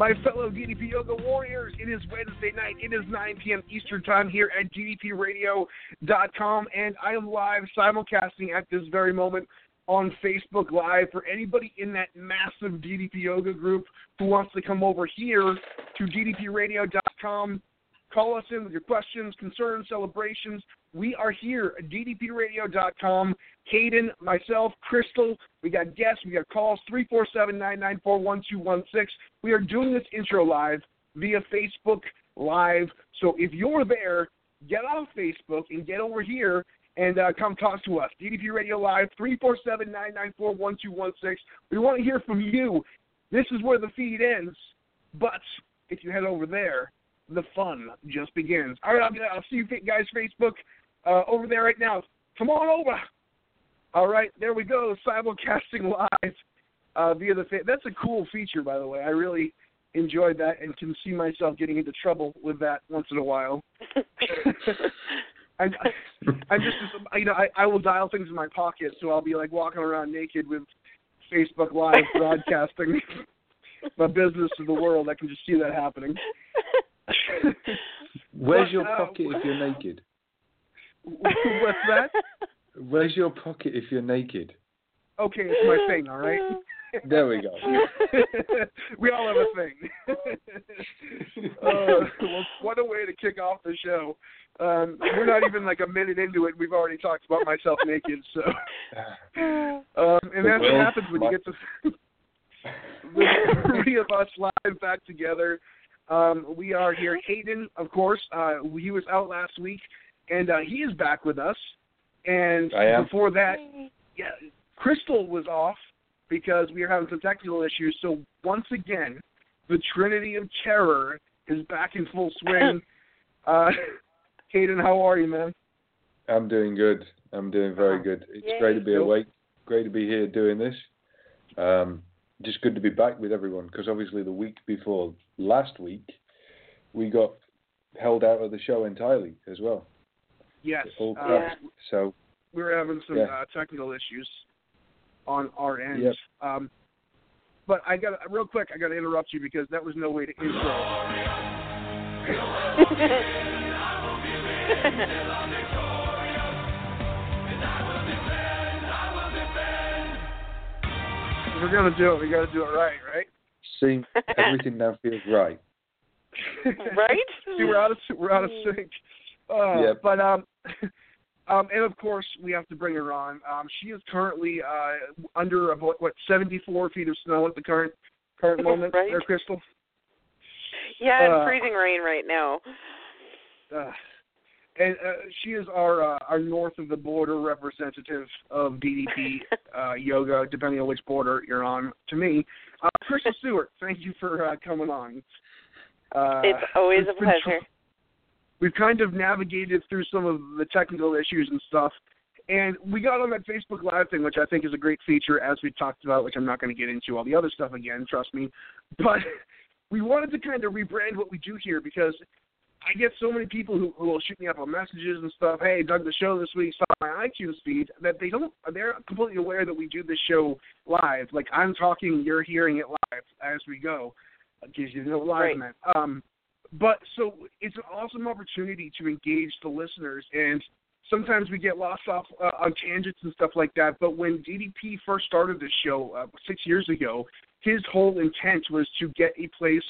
my fellow DDP Yoga Warriors. It is Wednesday night. It is 9 p.m. Eastern Time here at DDPRadio.com, and I am live simulcasting at this very moment on Facebook Live for anybody in that massive DDP Yoga group who wants to come over here to DDPRadio.com. Call us in with your questions, concerns, celebrations. We are here at DDPRadio.com. Caden, myself, Crystal, we got guests, we got calls, 347-994-1216. We are doing this intro live via Facebook Live. So if you're there, get off Facebook and get over here and uh, come talk to us. DDP Radio Live, 347-994-1216. We want to hear from you. This is where the feed ends. But if you head over there, the fun just begins. All right, I'll, I'll see you guys Facebook uh, over there right now. Come on over. All right, there we go. Simulcasting live uh, via the. Fa- That's a cool feature, by the way. I really enjoyed that and can see myself getting into trouble with that once in a while. I'm, I'm just, you know, I, I will dial things in my pocket, so I'll be like walking around naked with Facebook Live broadcasting my business to the world. I can just see that happening. Where's your pocket if you're naked? What's that? Where's your pocket if you're naked? Okay, it's my thing. All right. There we go. we all have a thing. uh, well, what a way to kick off the show. Um, we're not even like a minute into it. We've already talked about myself naked. So, um, and that's what happens when you get to the three of us live back together. Um, we are here. Haydn, of course, uh, he was out last week, and uh, he is back with us. And I am. before that, yeah, Crystal was off because we are having some technical issues. So once again, the Trinity of Terror is back in full swing. uh, Haydn, how are you, man? I'm doing good. I'm doing very good. It's great to be awake. Great to be here doing this. Um, just good to be back with everyone because obviously the week before last week we got held out of the show entirely as well. Yes. Uh. So we were having some Yeah. uh, technical issues on our end. Yep. Um, but I got real quick. I got to interrupt you because that was no way to intro. If we're gonna do it. We got to do it right, right? see everything now feels right. Right? See, we're out of we're out of sync. Uh, Yep. But um, um, and of course we have to bring her on. Um, she is currently uh under about what 74 feet of snow at the current current moment. Right. There, Crystal. Yeah, it's Uh, freezing rain right now. Uh, and uh, she is our uh, our north of the border representative of DDP uh, yoga, depending on which border you're on. To me, uh, Crystal Stewart, thank you for uh, coming on. Uh, it's always a pleasure. we've kind of navigated through some of the technical issues and stuff. And we got on that Facebook Live thing, which I think is a great feature, as we talked about, which I'm not going to get into all the other stuff again, trust me. But we wanted to kind of rebrand what we do here because I get so many people who, who will shoot me up on messages and stuff. Hey, dug the show this week, saw my iTunes feed. That they don't, they're completely aware that we do this show live. Like I'm talking, you're hearing it live as we go, because you what live Right. Um, but so it's an awesome opportunity to engage the listeners and sometimes we get lost off uh, on tangents and stuff like that. But when DDP first started this show uh, six years ago, his whole intent was to get a place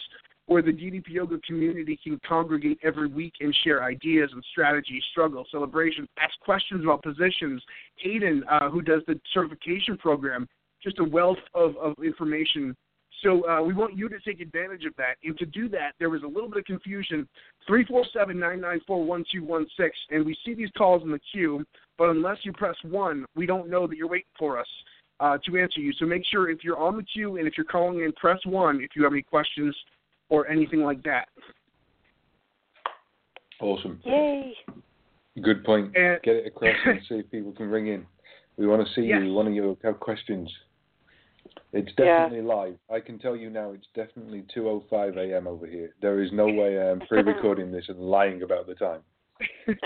where the DDP yoga community can congregate every week and share ideas and strategies, struggles, celebrations, ask questions about positions. Haydn, uh, who does the certification program, just a wealth of, of information so uh, we want you to take advantage of that. And to do that, there was a little bit of confusion. Three four seven nine nine four one two one six, and we see these calls in the queue, but unless you press one, we don't know that you're waiting for us uh, to answer you. So make sure if you're on the queue and if you're calling in, press one if you have any questions or anything like that. Awesome. Yay. Good point. And- Get it across and see if people can ring in. We want to see Yes. you. We want to you have questions. It's Yeah. definitely live. I can tell you now, it's definitely 2:05 a.m. over here. There is no way I'm pre-recording this and lying about the time.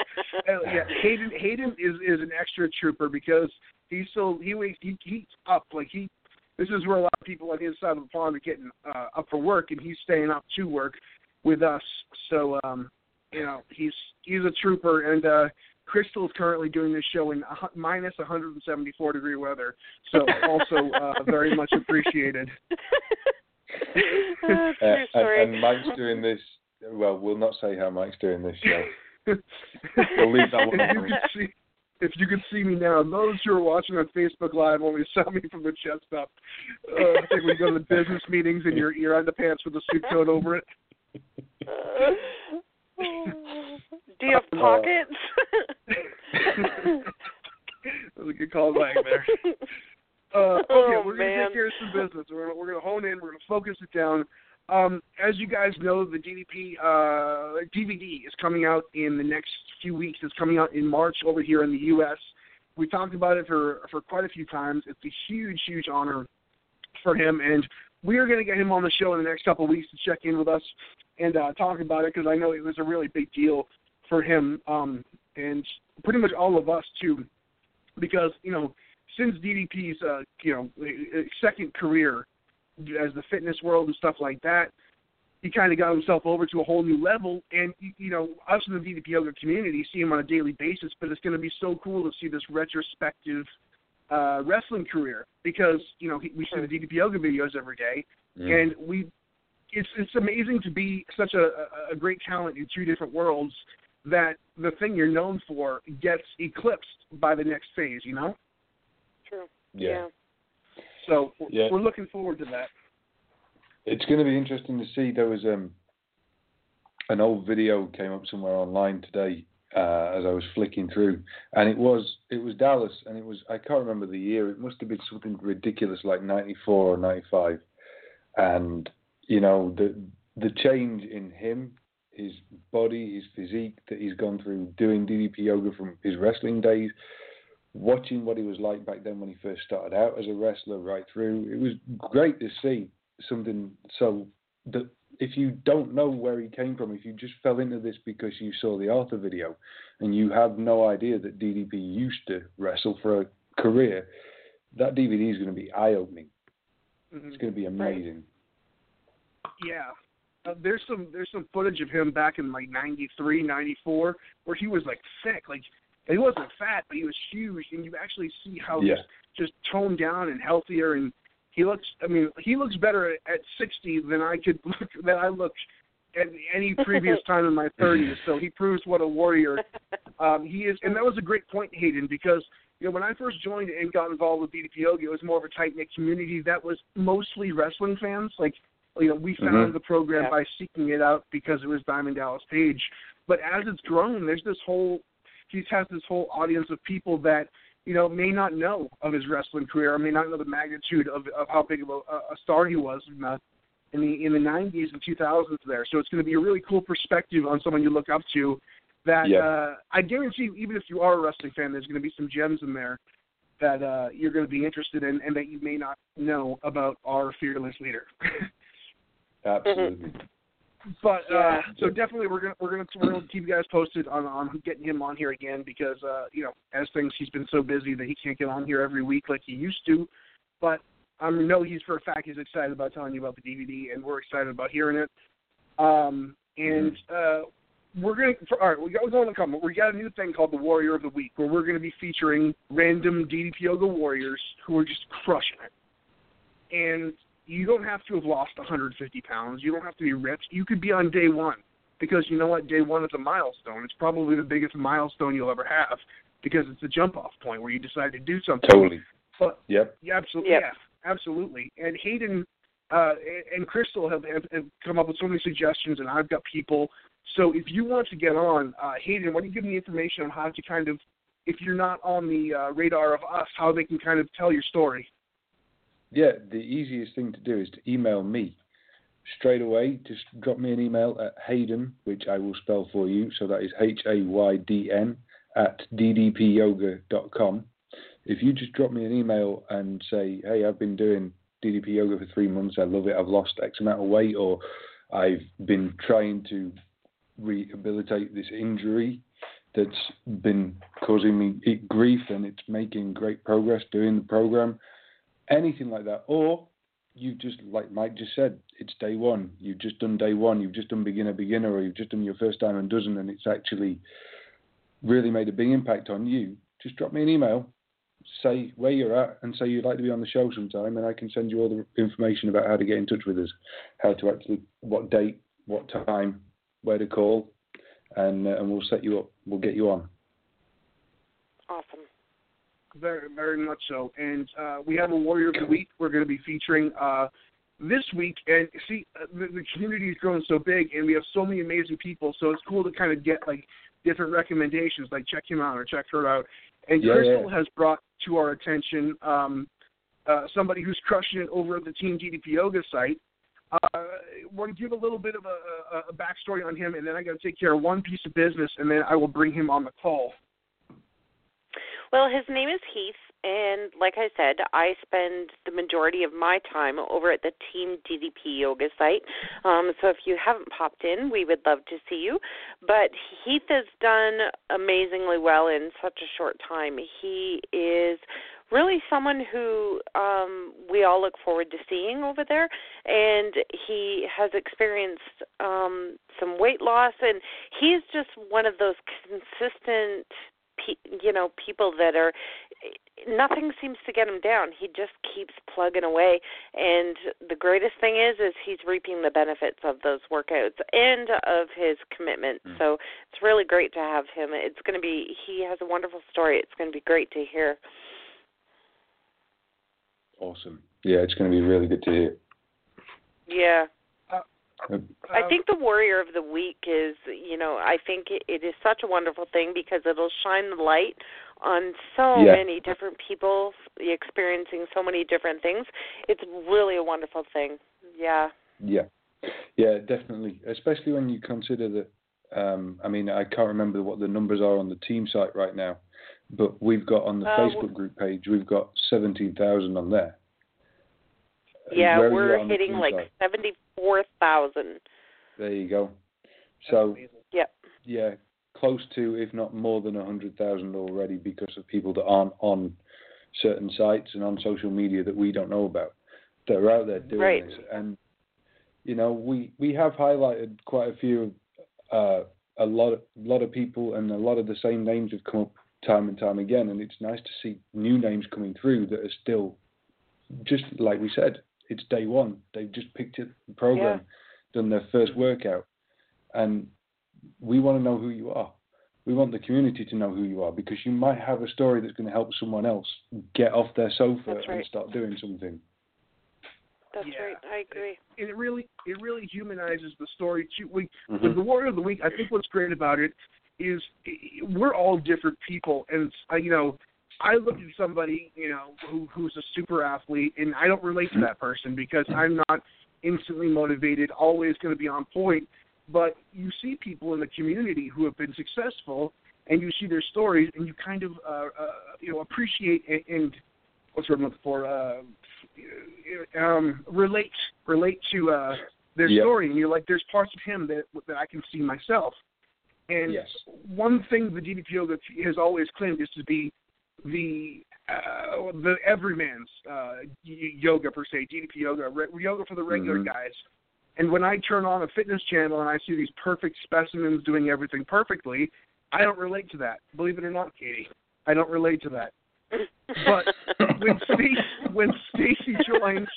Uh, yeah, Haydn Haydn is is an extra trooper because he's so he wakes he he's up like he. This is where a lot of people on his side of the pond are getting uh, up for work, and he's staying up to work with us. So um, you know he's he's a trooper, and uh, Crystal is currently doing this show in a, minus 174 degree weather. So also uh, very much appreciated. Uh, Uh, and, and Mike's doing this. Well, we'll not say how Mike's doing this show. We'll leave that one if you could see, if you could see me now, those who are watching on Facebook Live only saw me from the chest up. Uh, I think we go to the business meetings and you're you're pants with a suit coat over it. Do you have pockets? that was a good call back there. Uh, okay, Oh, we're gonna man. take care of some business. We're we're gonna hone in. We're gonna focus it down. Um, as you guys know, the DDP uh, DVD is coming out in the next few weeks. It's coming out in March over here in the U.S. We talked about it for for quite a few times. It's a huge, huge honor for him, and we are going to get him on the show in the next couple of weeks to check in with us and uh, talk about it because I know it was a really big deal for him um, and pretty much all of us too, because you know since DDP's uh, you know second career as the fitness world and stuff like that, he kind of got himself over to a whole new level. And you- you know, us in the DDP yoga community see him on a daily basis, but it's going to be so cool to see this retrospective uh, wrestling career because you know he, we see the DDP yoga videos every day, Mm. and we it's it's amazing to be such a, a, a great talent in two different worlds that the thing you're known for gets eclipsed by the next phase. You know, True. yeah. So we're- Yeah. we're looking forward to that. It's going to be interesting to see. There was um, an old video came up somewhere online today uh, as I was flicking through, and it was it was Dallas, and it was I can't remember the year. It must have been something ridiculous like '94 or '95, and you know the the change in him, his body, his physique that he's gone through doing DDP yoga from his wrestling days. Watching what he was like back then when he first started out as a wrestler, right through, it was great to see something so that if you don't know where he came from, if you just fell into this because you saw the Arthur video and you have no idea that DDP used to wrestle for a career, that DVD is going to be eye opening. Mhm. It's going to be amazing. Yeah. Uh, there's some there's some footage of him back in like '93, '94, where he was like sick. like he wasn't fat, but he was huge, and you actually see how Yeah. he's just toned down and healthier, and he looks. I mean, he looks better at, at 60 than I could look than I looked at any previous time in my 30s. So he proves what a warrior um, he is, and that was a great point, Haydn, because you know when I first joined and got involved with DDP Yoga, it was more of a tight knit community that was mostly wrestling fans. Like you know, we found Mhm. the program Yeah. by seeking it out because it was Diamond Dallas Page. But as it's grown, there's this whole he has this whole audience of people that you know may not know of his wrestling career, or may not know the magnitude of of how big of a, a star he was in the in the in the 90s and 2000s there. So it's going to be a really cool perspective on someone you look up to. That Yeah. uh, I guarantee, you, even if you are a wrestling fan, there's going to be some gems in there that uh, you're going to be interested in and that you may not know about our fearless leader. Absolutely. But uh, so definitely we're gonna we're gonna we're gonna keep you guys posted on on getting him on here again because uh, you know as things he's been so busy that he can't get on here every week like he used to. But I know he's for a fact he's excited about telling you about the DVD and we're excited about hearing it. Um, and uh, we're gonna. For, all right, we got going to come. We got a new thing called the Warrior of the Week, where we're going to be featuring random DDP Yoga warriors who are just crushing it. And you don't have to have lost 150 pounds. You don't have to be ripped. You could be on day one because you know what? Day one is a milestone. It's probably the biggest milestone you'll ever have because it's a jump off point where you decide to do something. Totally. But Yep. yeah, absolutely. Yep. Yeah, absolutely. And Haydn uh, and Crystal have, have, have come up with so many suggestions, and I've got people. So if you want to get on, uh, Haydn, why don't you give me the information on how to kind of, if you're not on the uh, radar of us, how they can kind of tell your story. Yeah, the easiest thing to do is to email me straight away. Just drop me an email at Haydn, which I will spell for you. So that is H A Y D N at ddpyoga.com. If you just drop me an email and say, hey, I've been doing DDP yoga for three months, I love it, I've lost X amount of weight, or I've been trying to rehabilitate this injury that's been causing me grief and it's making great progress doing the program, anything like that. Or you've just, like Mike just said, it's day one. You've just done day one. You've just done beginner, beginner, or you've just done your first time and dozen, and it's actually really made a big impact on you. Just drop me an email, say where you're at, and say you'd like to be on the show sometime, and I can send you all the information about how to get in touch with us, how to actually, what date, what time, where to call, and uh, and we'll set you up. We'll get you on. Awesome. Very, very much so. And uh, we have a Warrior of the Week. We're going to be featuring uh, this week. And see, uh, the, the community is growing so big, and we have so many amazing people. So it's cool to kind of get like different recommendations, like check him out or check her out. And Yeah, Crystal yeah. has brought to our attention um, uh, somebody who's crushing it over at the Team DDP Yoga site. Uh, want to give a little bit of a, a, a backstory on him, and then I got to take care of one piece of business, and then I will bring him on the call. Well, his name is Heath, and like I said, I spend the majority of my time over at the Team DDP Yoga site. Um, so if you haven't popped in, we would love to see you. But Heath has done amazingly well in such a short time. He is really someone who um we all look forward to seeing over there and he has experienced um some weight loss and he's just one of those consistent pe- you know people that are nothing seems to get him down. He just keeps plugging away. And the greatest thing is is he's reaping the benefits of those workouts and of his commitment. Mm. so it's really great to have him. It's going to be he has a wonderful story. It's going to be great to hear. Awesome. Yeah, it's going to be really good to hear. yeah I think the warrior of the week is, you know, I think it, it is such a wonderful thing because it'll shine the light on so Yeah. many different people experiencing so many different things. It's really a wonderful thing. Yeah. Yeah, yeah, definitely. Especially when you consider that. Um, I mean, I can't remember what the numbers are on the team site right now, but we've got on the Uh, Facebook group page, we've got seventeen thousand on there. Yeah, we're at on the hitting like 74,000. There you go. So Yep. yeah, close to, if not more than a hundred thousand already, because of people that aren't on certain sites and on social media that we don't know about. that are out there doing Right. this, and you know, we we have highlighted quite a few, uh, a lot of lot of people, and a lot of the same names have come up time and time again, and it's nice to see new names coming through that are still, just like we said, it's day one. They've just picked it, the program, done their first workout, and we want to know who you are. We want the community to know who you are because you might have a story that's going to help someone else get off their sofa That's and start doing something. That's Yeah. right. I agree. And it really it really humanizes the story too. We, Mhm. With the Warrior of the Week, I think what's great about it is we're all different people, and it's, you know, I look at somebody, you know, who who's a super athlete, and I don't relate to that person because I'm not instantly motivated, always going to be on point. But you see people in the community who have been successful, and you see their stories, and you kind of, uh, uh, you know, appreciate and, and what's the word I'm looking for? Uh, um, relate relate to uh, their Yep. story, and you're like, there's parts of him that that I can see myself. And Yes. one thing the DDP yoga has always claimed is to be the uh, the everyman's uh, y- yoga per se, DDP yoga, re- yoga for the regular Mhm. guys. And when I turn on a fitness channel and I see these perfect specimens doing everything perfectly, I don't relate to that. Believe it or not, Katie, I don't relate to that. But when Stacy when Stacy joined,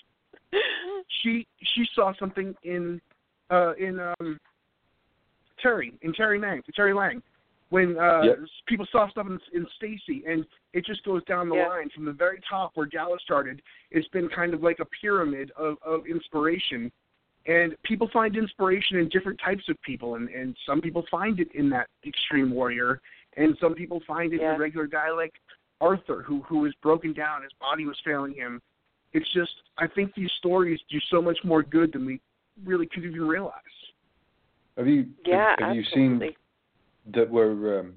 she she saw something in uh in um Terry in Terry Lang Terry Lang when uh Yep. people saw stuff in, in Stacy and it just goes down the Yeah. line from the very top where Gala started. It's been kind of like a pyramid of, of inspiration. And people find inspiration in different types of people, and, and some people find it in that extreme warrior, and some people find it in Yeah. a regular guy like Arthur, who who was broken down, his body was failing him. It's just, I think these stories do so much more good than we really could even realize. Have you yeah, have you seen that we're um,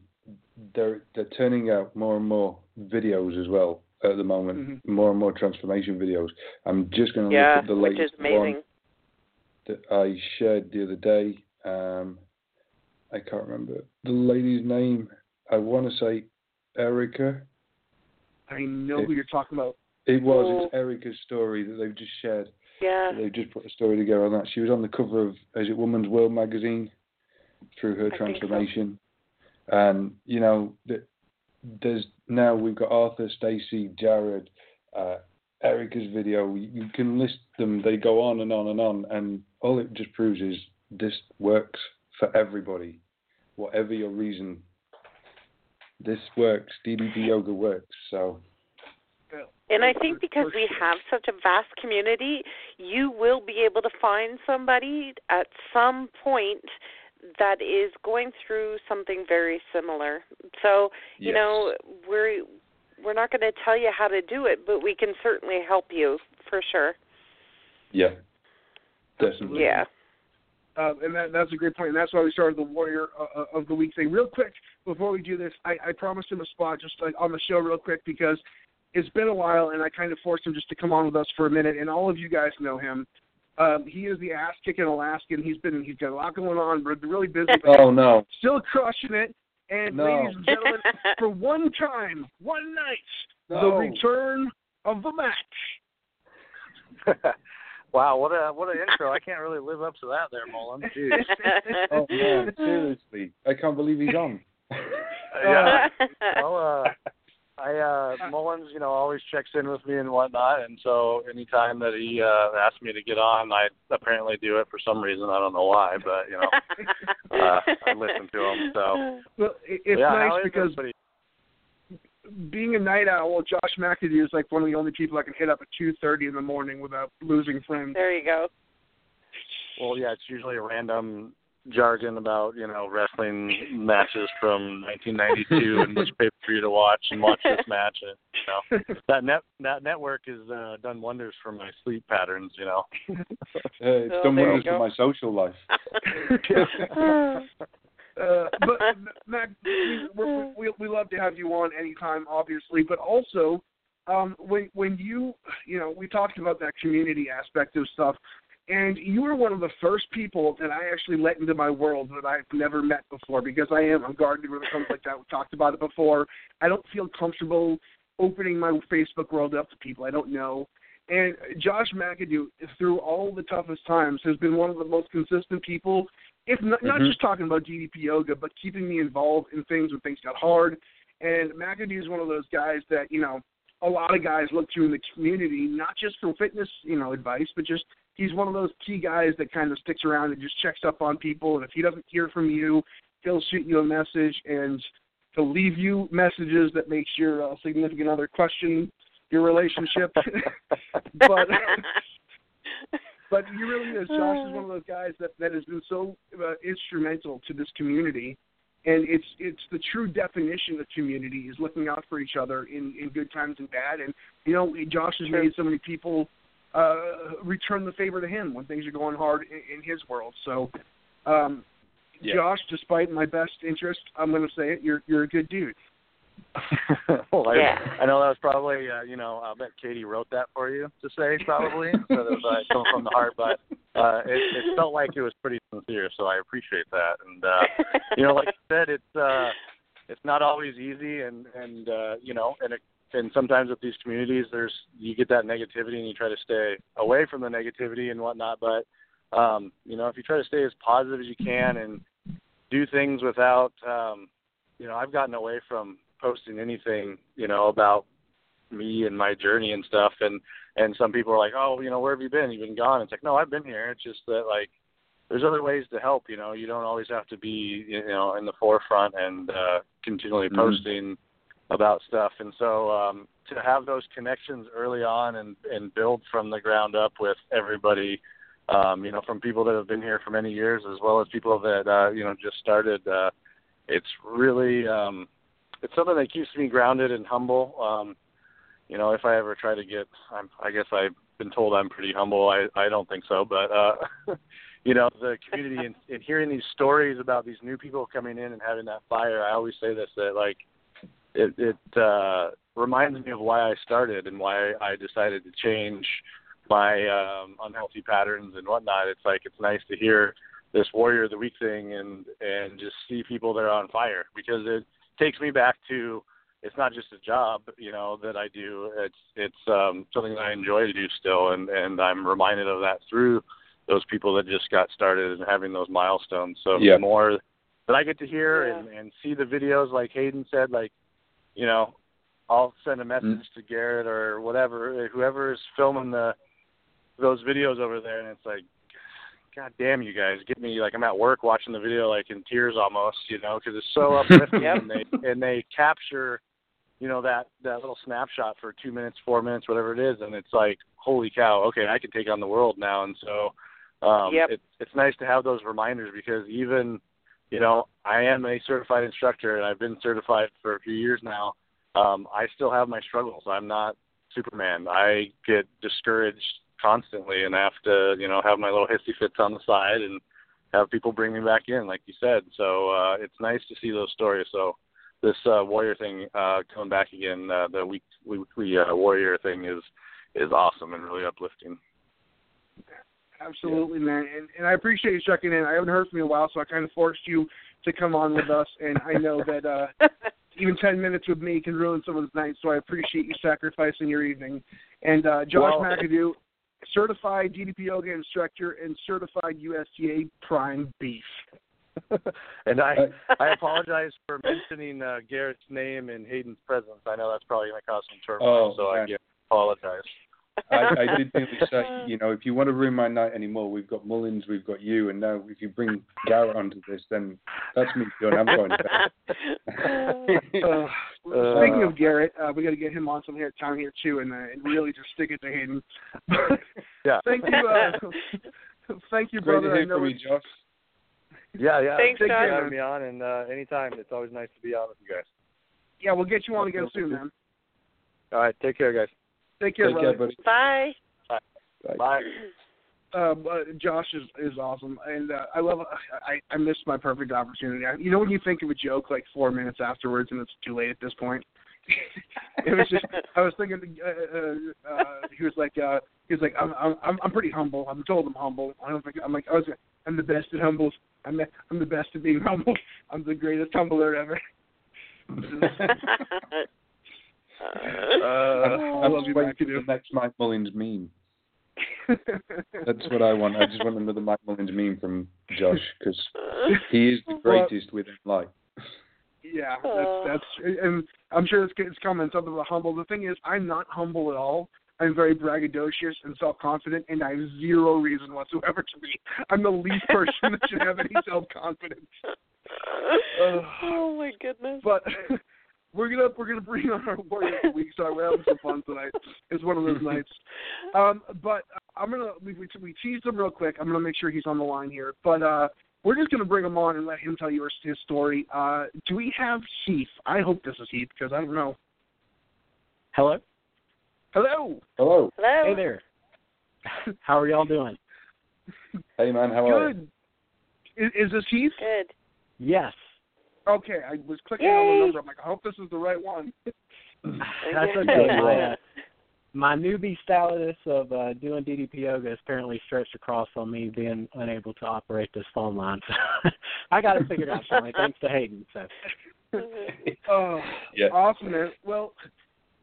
they're they're turning out more and more videos as well at the moment, Mhm. more and more transformation videos. I'm just going to yeah, look at the which is latest amazing. one that I shared the other day. Um, I can't remember the lady's name. I want to say Erica. I know It- who you're talking about. It was. Oh. It's Erica's story that they've just shared. Yeah. They've just put a story together on that. She was on the cover of is it Woman's World magazine through her I think so. transformation. And you know, th- there's now we've got Arthur, Stacey, Jared, uh, Erica's video. You, can list them. They go on and on and on. And all it just proves is this works for everybody, whatever your reason. This works. DDP yoga works. So And I think because we have such a vast community, you will be able to find somebody at some point that is going through something very similar. So, you Yes. know, we're we're not going to tell you how to do it, but we can certainly help you for sure. yeah, definitely. Yeah. Uh, and that, that's a great point, and that's why we started the Warrior uh, of the Week thing. Real quick, before we do this, I, I promised him a spot just like on the show, real quick, because it's been a while, and I kind of forced him just to come on with us for a minute. And all of you guys know him. Um, he is the ass kicking Alaskan. He's been he's got a lot going on. We're really busy, but Oh no. still crushing it. And No. ladies and gentlemen, for one time, one night, the return of the match. wow, what a what an intro! I can't really live up to that there, Mullen. Jeez. Oh man, seriously, I can't believe he's on. yeah. Well, uh, I uh, Mullins, you know, always checks in with me and whatnot, and so anytime that he uh, asks me to get on, I apparently do it for some reason. I don't know why, but you know, uh, I listen to him. So Well, it- it's yeah, nice because everybody? being a night owl, Josh McAdoo is like one of the only people I can hit up at two thirty in the morning without losing friends. There you go. Well, yeah, it's usually a random jargon about you know wrestling matches from 1992 and which pay per view to watch and watch this match. And, you know, that net that network has uh, done wonders for my sleep patterns. You know. Uh, it's Oh, done wonders for my social life. Uh, but Mac, we, we're- we we love to have you on anytime, obviously. But also, um, when when you you know we talked about that community aspect of stuff, and you were one of the first people that I actually let into my world that I've never met before because I am I'm guarded when it comes like that. We talked about it before. I don't feel comfortable opening my Facebook world up to people I don't know. And Josh McAdoo, through all the toughest times, has been one of the most consistent people if not, not Mhm. just talking about DDP yoga, but keeping me involved in things when things got hard. And McAdoo is one of those guys that you know a lot of guys look to in the community, not just for fitness, you know, advice, but just he's one of those key guys that kind of sticks around and just checks up on people. And if he doesn't hear from you, he'll shoot you a message and he'll leave you messages that makes your uh, significant other question your relationship. but but he really is. Josh is one of those guys that that has been so uh, instrumental to this community, and it's it's the true definition of community is looking out for each other in in good times and bad. And you know, Josh has Sure. made so many people uh return the favor to him when things are going hard in, in his world. So, um, Yeah. Josh, despite my best interest, I'm going to say it. You're you're a good dude. well, I, Yeah. I know that was probably, uh, you know, I bet Katie wrote that for you to say probably instead of uh, coming from the heart, but uh, it, it felt like it was pretty sincere, so I appreciate that. And uh, you know, like you said, it's uh, it's not always easy, and and uh, you know, and it, and sometimes with these communities, there's you get that negativity, and you try to stay away from the negativity and whatnot, but um, you know, if you try to stay as positive as you can and do things without, um, you know, I've gotten away from posting anything, you know, about me and my journey and stuff. And and some people are like, oh, you know, where have you been? You've been gone. It's like, no, I've been here. It's just that like there's other ways to help. You know, you don't always have to be, you know, in the forefront and uh, continually Mhm. posting about stuff. And so um, to have those connections early on and and build from the ground up with everybody. Um, you know, from people that have been here for many years, as well as people that uh, you know just started. Uh, it's really um, it's something that keeps me grounded and humble. Um, you know, if I ever try to get, I'm, I guess I've been told I'm pretty humble. I I don't think so, but uh, you know, the community and, and hearing these stories about these new people coming in and having that fire. I always say this that like it it uh, reminds me of why I started and why I decided to change my um, unhealthy patterns and whatnot. It's like it's nice to hear this warrior of the week thing and and just see people that are on fire because it takes me back to it's not just a job you know that I do it's it's um something that I enjoy to do still and and I'm reminded of that through those people that just got started and having those milestones so Yeah. the more that I get to hear Yeah. and and see the videos like Haydn said like you know I'll send a message Mm. to Garrett or whatever whoever is filming the those videos over there and it's like God damn you guys, get me like I'm at work watching the video like in tears almost, you know, because it's so uplifting and they and they capture, you know, that that little snapshot for two minutes, four minutes, whatever it is, and it's like, holy cow, okay, I can take on the world now, and so um, Yep. it's it's nice to have those reminders because even, you know, I am a certified instructor and I've been certified for a few years now. Um, I still have my struggles. I'm not Superman. I get discouraged constantly and have to, you know, have my little hissy fits on the side and have people bring me back in, like you said. So uh, it's nice to see those stories. So this uh, warrior thing uh, coming back again, uh, the week weekly uh, warrior thing is is awesome and really uplifting. Absolutely, man. And, and I appreciate you checking in. I haven't heard from you in a while, so I kind of forced you to come on with us. And I know that uh, even 10 minutes with me can ruin someone's night, so I appreciate you sacrificing your evening. And uh, Josh McAdoo, certified DDP yoga instructor and certified USDA prime beef. and I I apologize for mentioning uh, Garrett's name in Haydn's presence. I know that's probably going to cause some turmoil, Oh, so I man. again apologize. I, I did nearly say, you know, if you want to ruin my night anymore, we've got Mullins, we've got you, and now if you bring Garrett onto this, then that's me done. I'm going to bed. Uh, speaking of Garrett, uh, we got to get him on some here time here too, and, uh, and really just stick it to Haydn. Yeah. thank you, uh, thank you, Great to brother. I hear know from you, Josh. Yeah, yeah. Thanks, Thank you for having me on, and uh, anytime. It's always nice to be on with you guys. yeah, we'll get you on again soon, man. All right, take care, guys. Take care, Take brother. care, buddy. Bye. Bye. Bye. Um, uh, Josh is is awesome, and uh, I love. I I missed my perfect opportunity. I, you know when you think of a joke like four minutes afterwards, and it's too late at this point. it was just. I was thinking. Uh, uh, uh, he was like. Uh, he was like. I'm I'm I'm pretty humble. I'm told I'm humble. I don't think. I'm like. I was. I'm the best at humbles. I'm the, I'm the best at being humble. I'm the greatest humbler ever. I'm, Uh, I I'm love just you, waiting for the next Mike Mullins meme. That's what I want. I just want another Mike Mullins meme from Josh because he is the Well- greatest within life. Yeah, that's that's, and I'm sure it's, it's coming something about humble. The thing is, I'm not humble at all. I'm very braggadocious and self-confident, and I have zero reason whatsoever to be. I'm the least person that should have any self-confidence. oh my goodness. But we're gonna we're gonna bring on our warrior of the week, so we're having some fun tonight. It's one of those nights. Um, but I'm gonna we, we we teased him real quick. I'm gonna make sure he's on the line here. But uh, we're just gonna bring him on and let him tell you his, his story. Uh, do we have Heath? I hope this is Heath because I don't know. Hello. Hello. Hello. Hello. Hey there. How are y'all doing? Hey man, how are you? Good. Is, is this Heath? Good. Yes. Okay, I was clicking on the Yay. number. I'm like, I hope this is the right one. That's okay. My, uh, my newbie status of uh, doing DDP yoga has apparently stretched across on me being unable to operate this phone line. So I got it figured out finally, thanks to Haydn. So Oh, Yeah. awesome, man. Well,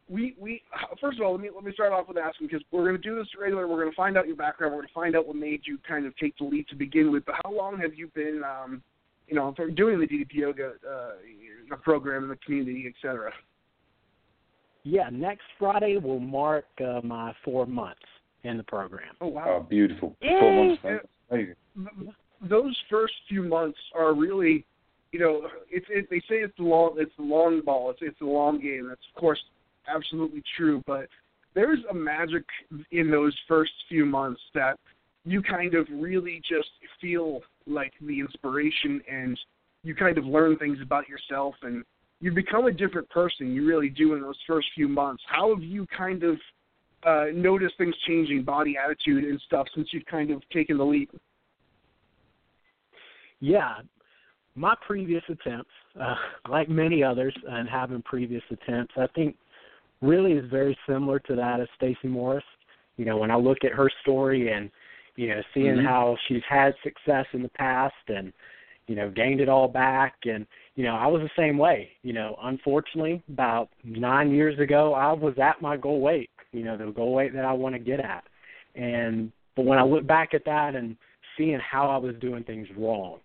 we we first of all let me let me start off with asking because we're going to do this regular. We're going to find out your background. We're going to find out what made you kind of take the lead to begin with. But how long have you been, um, you know, for doing the DDP yoga uh, program in the community, et cetera? Yeah, next Friday will mark uh, my four months in the program. Oh wow! Oh, beautiful. Yay. Four months. Amazing. Those first few months are really, you know, it's it, they say it's the long it's the long ball. It's it's the long game. That's of course absolutely true, but there's a magic in those first few months that you kind of really just feel like the inspiration and you kind of learn things about yourself and you become a different person. You really do in those first few months. How have you kind of uh, noticed things changing, body attitude and stuff, since you've kind of taken the leap? Yeah, my previous attempts, uh, like many others, and having previous attempts, I think really is very similar to that of Stacey Morris. You know, when I look at her story and you know seeing Mhm. how she's had success in the past and you know gained it all back and you know I was the same way. You know, unfortunately, about nine years ago, I was at my goal weight. You know, the goal weight that I want to get at, and but when I look back at that and seeing how I was doing things wrong,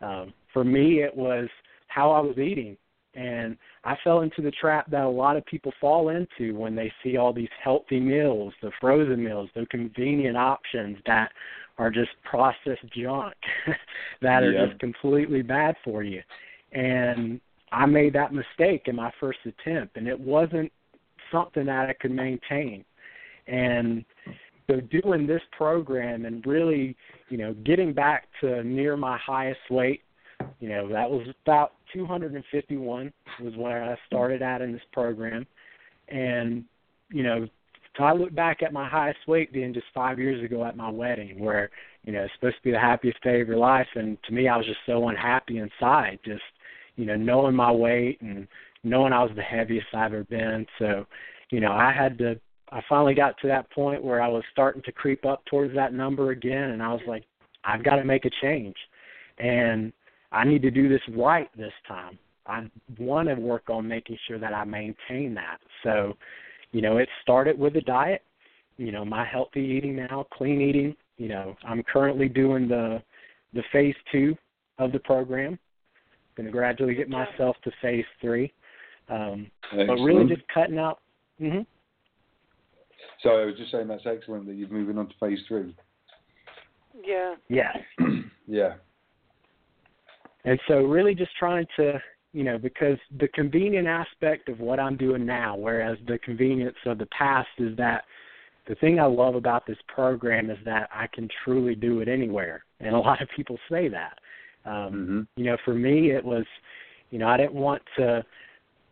um, for me it was how I was eating and I fell into the trap that a lot of people fall into when they see all these healthy meals, the frozen meals, the convenient options that are just processed junk that are Yeah. just completely bad for you. And I made that mistake in my first attempt and it wasn't something that I could maintain. And so doing this program and really, you know, getting back to near my highest weight you know, that was about 251 was where I started at in this program. And, you know, I look back at my highest weight being just five years ago at my wedding where, you know, it's supposed to be the happiest day of your life. And to me, I was just so unhappy inside, just, you know, knowing my weight and knowing I was the heaviest I've ever been. So, you know, I had to, I finally got to that point where I was starting to creep up towards that number again. And I was like, I've got to make a change. And I need to do this right this time. I want to work on making sure that I maintain that. So, you know, it started with a diet, you know, my healthy eating now, clean eating. You know, I'm currently doing the the phase two of the program. Going to gradually get myself to phase three, um, but really just cutting out. hmm So I was just saying that's excellent that you're moving on to phase three. Yeah. Yes. yeah. And so really just trying to, you know, because the convenient aspect of what I'm doing now, whereas the convenience of the past is that the thing I love about this program is that I can truly do it anywhere. And a lot of people say that. Um, hmm you know, for me it was, you know, I didn't want to,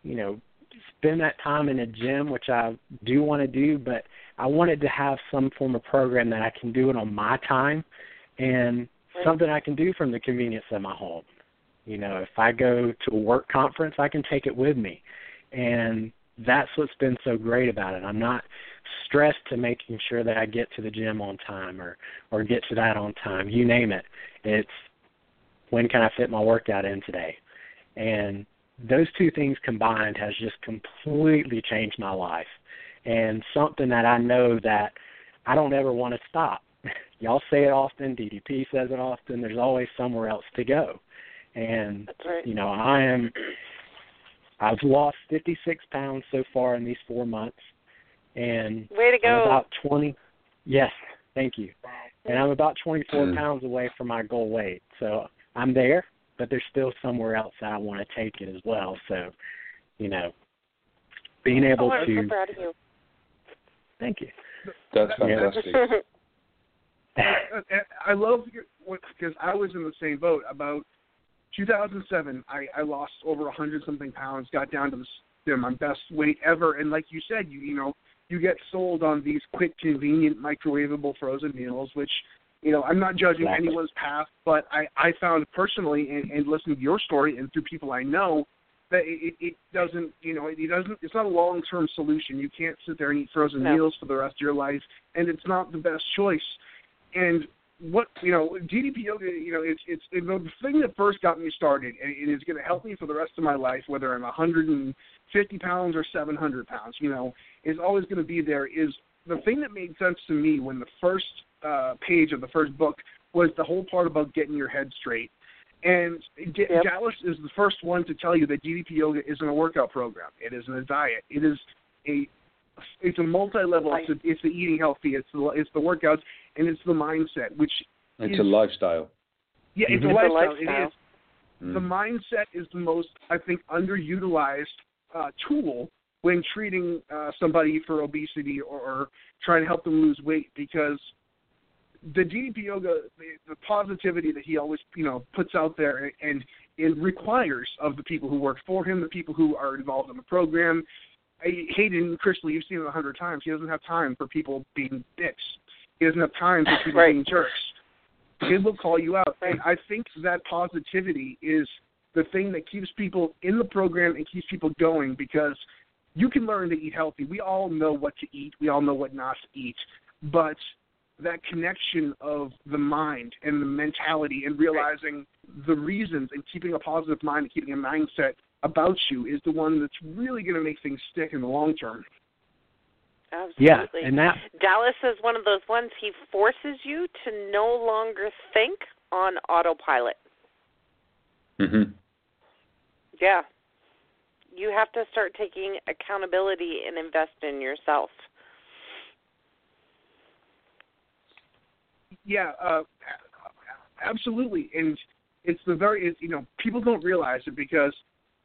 you know, spend that time in a gym, which I do want to do, but I wanted to have some form of program that I can do it on my time and something I can do from the convenience of my home. You know, if I go to a work conference, I can take it with me. And that's what's been so great about it. I'm not stressed to making sure that I get to the gym on time or or get to that on time. You name it. It's when can I fit my workout in today? And those two things combined has just completely changed my life. And something that I know that I don't ever want to stop. Y'all say it often, DDP says it often, there's always somewhere else to go. And right. you know, I am I've lost 56 pounds so far in these 4 months and Way to I'm about 20 Yes, thank you. And I'm about 24 Mm. pounds away from my goal weight. So I'm there, but there's still somewhere else that I want to take it as well. So, you know, being able oh, I'm to so proud of you. Thank you. That's fantastic. I love because I was in the same boat. About 2007, I, I lost over a hundred something pounds, got down to the, my best weight ever, and like you said, you you know you get sold on these quick, convenient, microwavable frozen meals, which you know I'm not judging Exactly. anyone's path, but I I found personally, and, and listening to your story and through people I know, that it, it doesn't you know it doesn't it's not a long term solution. You can't sit there and eat frozen No. meals for the rest of your life, and it's not the best choice. And what you know, DDP yoga, you know, it's it's know, the thing that first got me started, and it is going to help me for the rest of my life, whether I'm 150 pounds or 700 pounds. You know, is always going to be there. Is the thing that made sense to me when the first uh, page of the first book was the whole part about getting your head straight. And D- Yep. Dallas is the first one to tell you that DDP yoga isn't a workout program. It isn't a diet. It is a it's a multi-level. It's, a, it's the eating healthy. It's the it's the workouts and it's the mindset, which It's is- a lifestyle. yeah, it's Mhm. a It's a lifestyle. lifestyle. It is. The Mm. mindset is the most, I think, underutilized uh, tool when treating uh, somebody for obesity or, or trying to help them lose weight because the DDP yoga, the, the positivity that he always, you know, puts out there and it requires of the people who work for him, the people who are involved in the program. I, Haydn Chrisley, you've seen it a hundred times. He doesn't have time for people being dicks. Doesn't have time for people Right. being jerks. He will call you out. And I think that positivity is the thing that keeps people in the program and keeps people going because you can learn to eat healthy. We all know what to eat. We all know what not to eat. But that connection of the mind and the mentality and realizing the reasons and keeping a positive mind and keeping a mindset about you is the one that's really going to make things stick in the long term. Absolutely. Yeah, and that Dallas is one of those ones he forces you to no longer think on autopilot. Mhm. Yeah. You have to start taking accountability and invest in yourself. Yeah, uh, absolutely. And it's the very, it's, you know, people don't realize it because,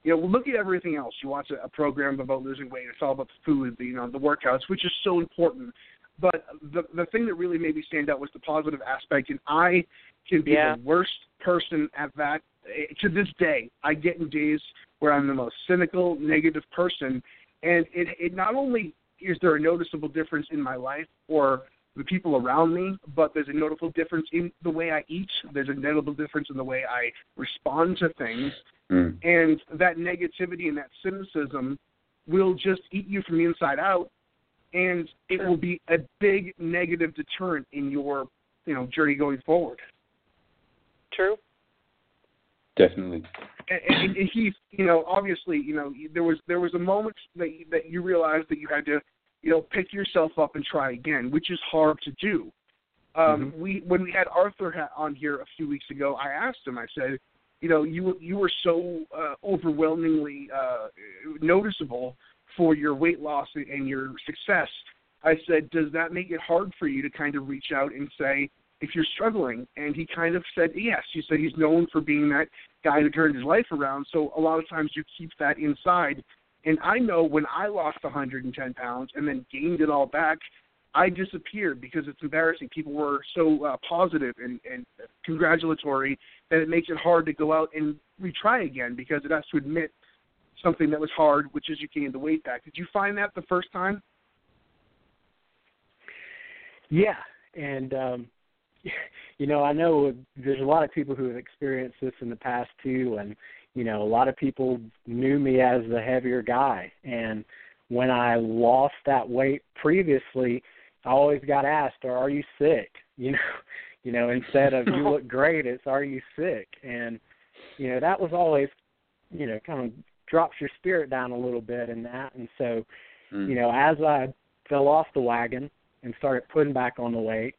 you know, look at everything else. You watch a, a program about losing weight. It's all about the food, the, you know, the workouts, which is so important. But the the thing that really made me stand out was the positive aspect, and I can be Yeah. the worst person at that. Eh, To this day, I get in days where I'm the most cynical, negative person, and it it not only is there a noticeable difference in my life or the people around me, but there's a notable difference in the way I eat. There's a notable difference in the way I respond to things. Mm. And that negativity and that cynicism will just eat you from the inside out. And it will be a big negative deterrent in your, you know, journey going forward. True. Definitely. And, and, and he, you know, obviously, you know, there was there was a moment that that you realized that you had to, you know, pick yourself up and try again, which is hard to do. Um, We when we had Arthur ha- on here a few weeks ago, I asked him. I said, you know, you you were so uh, overwhelmingly uh, noticeable for your weight loss and your success. I said, does that make it hard for you to kind of reach out and say if you're struggling? And he kind of said yes. He said he's known for being that guy who turned his life around. So a lot of times you keep that inside. And I know when I lost 110 pounds and then gained it all back, I disappeared because it's embarrassing. People were so uh, positive and, and congratulatory that it makes it hard to go out and retry again because it has to admit something that was hard, which is you gained the weight back. Did you find that the first time? Yeah, and um, you know, I know there's a lot of people who have experienced this in the past too, and you know, a lot of people knew me as the heavier guy, and when I lost that weight previously, I always got asked, "Or are you sick?" You know, you know, instead of "You look great," it's "Are you sick?" And you know, that was always, you know, kind of drops your spirit down a little bit in that, and so Mm. you know, as I fell off the wagon and started putting back on the weight,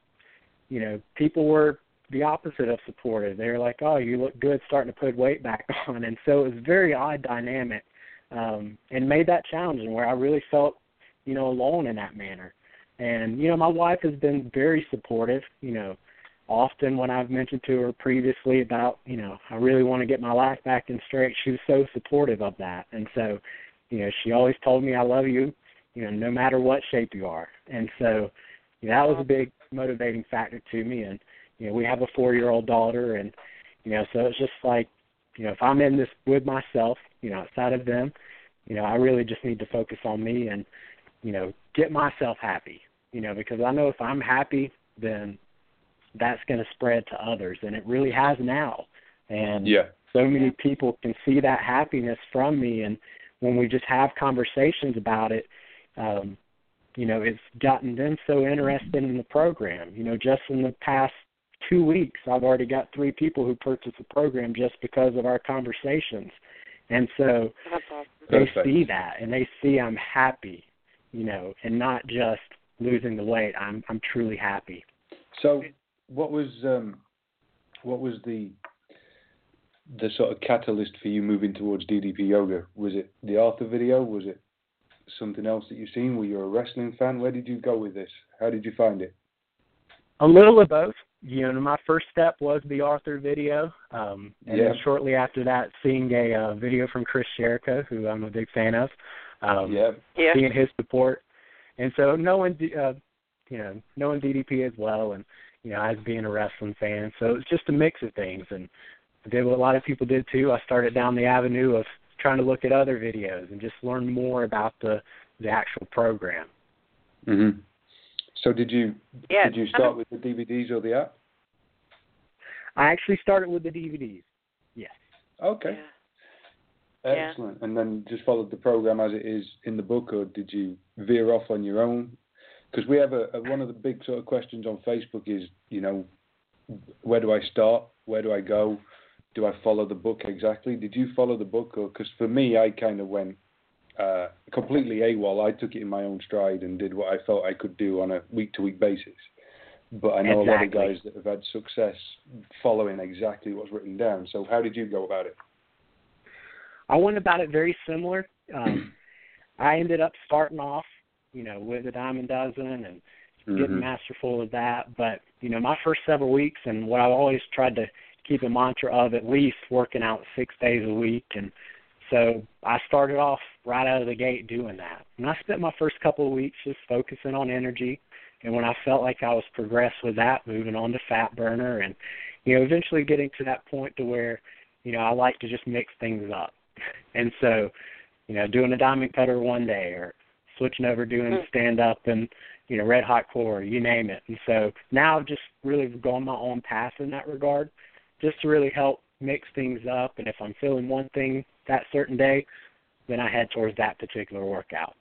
you know, people were the opposite of supportive. They were like, "Oh, you look good, starting to put weight back on," and so it was very odd dynamic, um, and made that challenging where I really felt, you know, alone in that manner. And you know, my wife has been very supportive. You know, often when I've mentioned to her previously about, you know, I really want to get my life back in straight, she was so supportive of that, and so, you know, she always told me, "I love you." you know, no matter what shape you are. And so you know, that was a big motivating factor to me. And, you know, we have a four year old daughter and, you know, so it's just like, you know, if I'm in this with myself, you know, outside of them, you know, I really just need to focus on me and, you know, get myself happy, you know, because I know if I'm happy, then that's going to spread to others. And it really has now. And Yeah. so many people can see that happiness from me. And when we just have conversations about it, um, you know, it's gotten them so interested in the program. You know, just in the past two weeks, I've already got three people who purchased the program just because of our conversations. And so awesome. they see that and they see I'm happy, you know, and not just losing the weight. I'm I'm truly happy. So, what was um, what was the the sort of catalyst for you moving towards DDP yoga? Was it the Arthur video? Was it something else that you've seen? Were you a wrestling fan? Where did you go with this? How did you find it? A little of both. You know, my first step was the Arthur video, um, and Yeah. then shortly after that, seeing a uh, video from Chris Jericho, who I'm a big fan of. Um, Yeah. Yeah. seeing his support, and so knowing uh, you know knowing DDP as well, and you know as being a wrestling fan, so it's just a mix of things, and I did what a lot of people did too. I started down the avenue of trying to look at other videos and just learn more about the the actual program. hmm So did you Yeah, did you start with the DVDs or the app? I actually started with the DVDs. Yes. Okay. Yeah. Yeah. Excellent. And then just followed the program as it is in the book, or did you veer off on your own? Because we have a, a one of the big sort of questions on Facebook is, you know, where do I start? Where do I go? Do I follow the book exactly? Did you follow the book, or because for me, I kind of went uh, completely AWOL. I took it in my own stride and did what I felt I could do on a week to week basis. But I know a lot of guys that have had success following exactly what's written down. So how did you go about it? I went about it very similar. Um, I ended up starting off, you know, with a diamond dozen and getting Mhm. masterful of that. But you know, my first several weeks, and what I've always tried to keep a mantra of at least working out six days a week, and so I started off right out of the gate doing that. And I spent my first couple of weeks just focusing on energy. And when I felt like I was progressed with that, moving on to fat burner, and you know, eventually getting to that point to where, you know, I like to just mix things up. And so, you know, doing a diamond cutter one day or switching over doing Mm. stand up and, you know, red hot core, you name it. And so now I've just really gone my own path in that regard, just to really help mix things up. And if I'm feeling one thing that certain day, then I head towards that particular workout.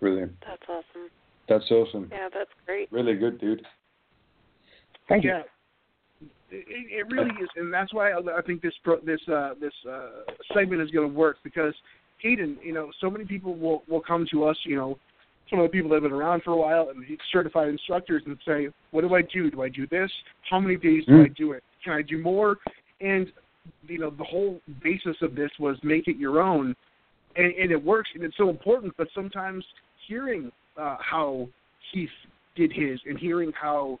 Brilliant. That's awesome. That's awesome. Yeah, that's great. Really good, dude. Thank yeah. It, it really is, and that's why I, I think this pro, this uh, this uh, segment is going to work because Haydn, you know, so many people will will come to us, you know, some of the people that have been around for a while and certified instructors and say, "What do I do? Do I do this? How many days do Mm. I do it? Can I do more?" And you know, the whole basis of this was make it your own, and, and it works, and it's so important. But sometimes hearing uh, how Heath did his and hearing how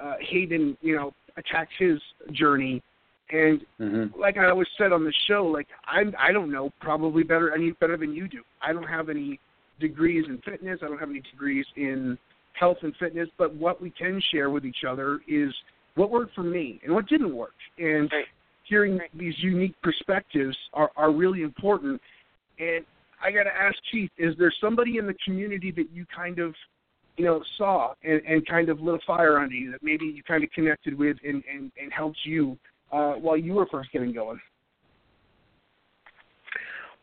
uh, Haydn, you know, attacks his journey. And Mm-hmm. like I always said on the show, like I'm I don't know probably better any better than you do. I don't have any degrees in fitness. I don't have any degrees in health and fitness. But what we can share with each other is what worked for me and what didn't work. And Right. hearing Right. these unique perspectives are are really important. And I got to ask Chief, is there somebody in the community that you kind of you know, saw and, and kind of lit a fire under you that maybe you kind of connected with and, and, and helped you uh, while you were first getting going?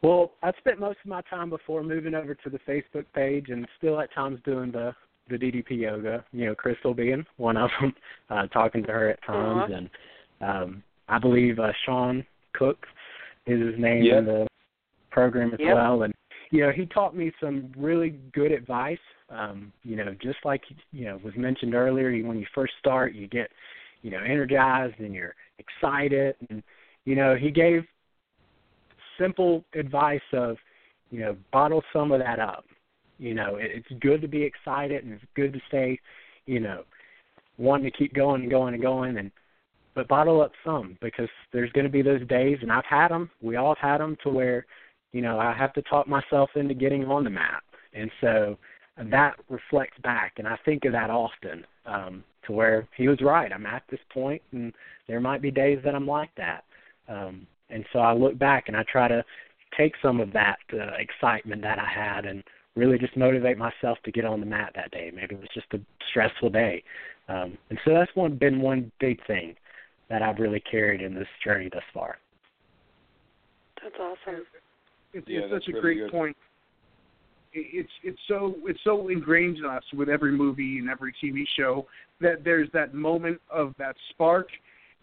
Well, I spent most of my time before moving over to the Facebook page, and still at times doing the the DDP yoga. You know, Crystal being one of them, uh, talking to her at times, Uh-huh. and um, I believe uh, Sean Cook is his name Yep. in the program as Yep. well, and you know, he taught me some really good advice. Um, you know, just like you know was mentioned earlier, you, when you first start, you get you know energized and you're excited, and you know, he gave simple advice of, you know, bottle some of that up. You know, it, it's good to be excited and it's good to stay, you know, wanting to keep going and going and going and but bottle up some because there's going to be those days and I've had them. We all have had them to where, you know, I have to talk myself into getting on the mat. And so that reflects back and I think of that often. Um to where he was right. I'm at this point and there might be days that I'm like that. Um and so I look back and I try to take some of that uh, excitement that I had and really just motivate myself to get on the mat that day. Maybe it was just a stressful day, um, and so that's one been one big thing that I've really carried in this journey thus far. That's awesome. It's, Yeah, it's that's such a really great good. point. It's it's so it's so ingrained in us with every movie and every TV show that there's that moment of that spark,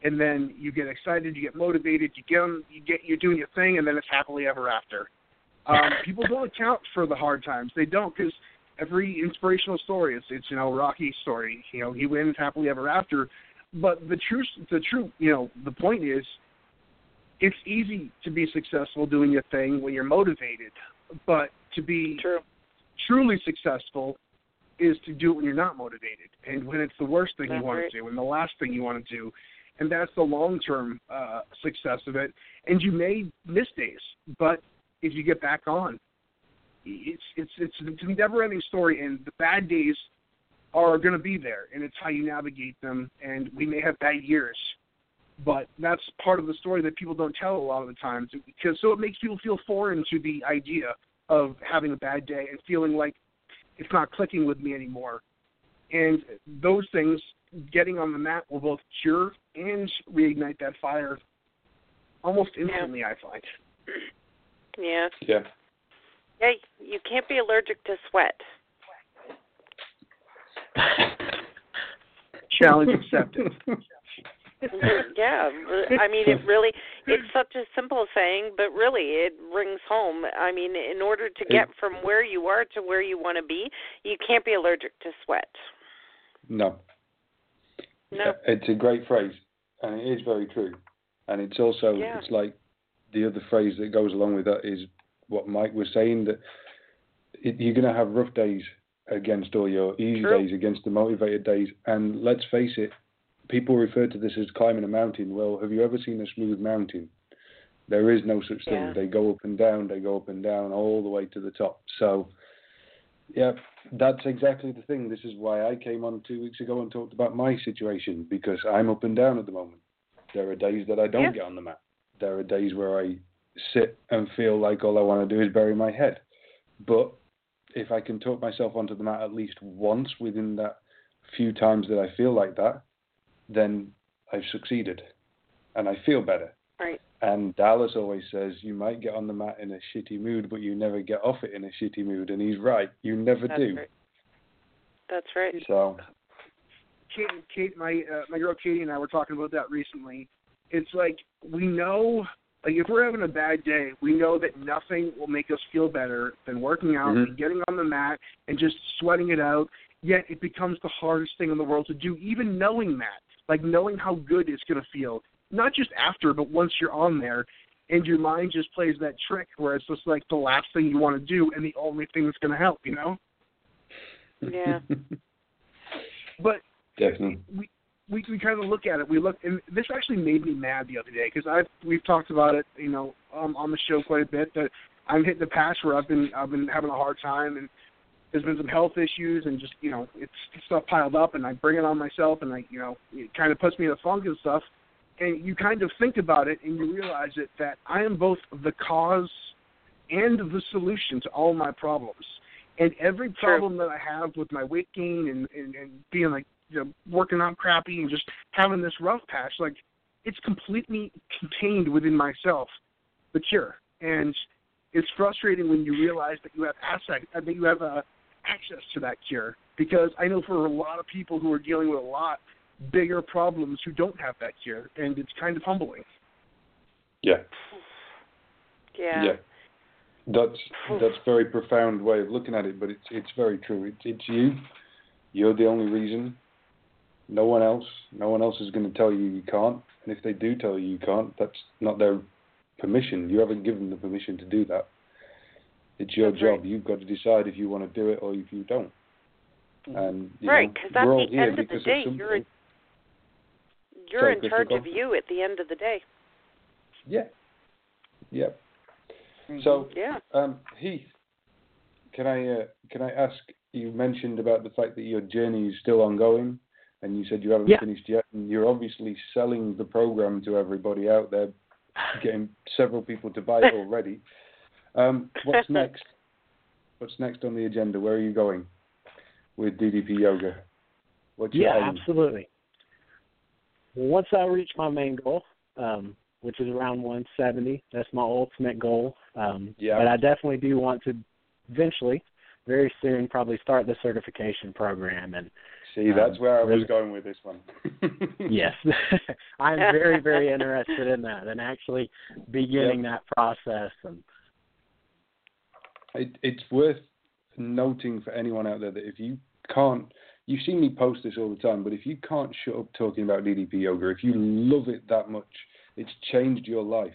and then you get excited, you get motivated, you get you get you're doing your thing, and then it's happily ever after. Um, people don't account for the hard times. They don't because every inspirational story, it's it's you know Rocky's story. You know he wins happily ever after, but the truth, the true, you know, the point is, it's easy to be successful doing your thing when you're motivated, but to be True. truly successful is to do it when you're not motivated and when it's the worst thing That's you want right. to do and the last thing you want to do and that's the long term uh success of it and you may miss days but if you get back on it's it's it's, it's a never ending story and the bad days are going to be there and it's how you navigate them and we may have bad years but that's part of the story that people don't tell a lot of the times because so it makes people feel foreign to the idea of having a bad day and feeling like it's not clicking with me anymore. And those things, getting on the mat, will both cure and reignite that fire almost instantly. I find. Yeah. Yeah. Yeah, you can't be allergic to sweat. Challenge accepted. Mm-hmm. yeah, I mean it really it's such a simple saying, but really it rings home. I mean, in order to get from where you are to where you want to be, you can't be allergic to sweat. No. No. It's a great phrase, and it is very true. And it's also Yeah. it's like the other phrase that goes along with that is what Mike was saying that it, you're going to have rough days against all your easy True. days, against the motivated days. And let's face it, people refer to this as climbing a mountain. Well, have you ever seen a smooth mountain? There is no such thing. Yeah. They go up and down, they go up and down all the way to the top. So, yeah, that's exactly the thing. This is why I came on two weeks ago and talked about my situation because I'm up and down at the moment. There are days that I don't Yeah. get on the mat. There are days where I sit and feel like all I want to do is bury my head. But if I can talk myself onto the mat at least once within that few times that I feel like that, then I've succeeded and I feel better. Right. And Dallas always says you might get on the mat in a shitty mood, but you never get off it in a shitty mood. And he's right. You never That's do. right. That's right. So, Kate, Kate, my uh, my girl Katie and I were talking about that recently. It's like we know, like if we're having a bad day, we know that nothing will make us feel better than working out Mhm. and getting on the mat and just sweating it out. Yet it becomes the hardest thing in the world to do, even knowing that, like knowing how good it's going to feel, not just after, but once you're on there. And your mind just plays that trick where it's just like the last thing you want to do and the only thing that's going to help, you know. Yeah. But definitely. we we we kind of look at it. We look, and this actually made me mad the other day because I've we've talked about it, you know, um, on the show quite a bit. That I'm hitting the patch where I've been I've been having a hard time, and there's been some health issues, and just you know, it's stuff piled up, and I bring it on myself, and I you know, it kind of puts me in a funk and stuff. And you kind of think about it, and you realize it that I am both the cause and the solution to all my problems. And every problem that I have with my weight gain and, and, and being like, you know, working out crappy and just having this rough patch, like, it's completely contained within myself, the cure. And it's frustrating when you realize that you have access, that you have uh, access to that cure. Because I know for a lot of people who are dealing with a lot bigger problems who don't have that cure, and it's kind of humbling. Yeah. Yeah. Yeah. That's that's very profound way of looking at it, but it's it's very true. It's it's you. You're the only reason. No one else. No one else is going to tell you you can't. And if they do tell you you can't, that's not their permission. You haven't given them the permission to do that. It's your That's job. right. You've got to decide if you want to do it or if you don't. And you Right, know, because at we're all the end of the day, something. you're you're in charge of you at the end of the day. Yeah. Yeah. So Yeah. Um, Heath, can I uh, can I ask? You mentioned about the fact that your journey is still ongoing, and you said you haven't Yeah. finished yet. And you're obviously selling the program to everybody out there, getting several people to buy it already. Um, what's next? What's next on the agenda? Where are you going with DDP Yoga? What's your Yeah, aim? absolutely. Once I reach my main goal, um, which is around 170, that's my ultimate goal. Um, Yeah. But I definitely do want to eventually very soon probably start the certification program and See, that's um, where I was going with this one. yes i'm very very interested in that and actually beginning that process and it, it's worth noting for anyone out there that if you can't, you see me post this all the time, but if you can't shut up talking about DDP yoga, if you love it that much, it's changed your life,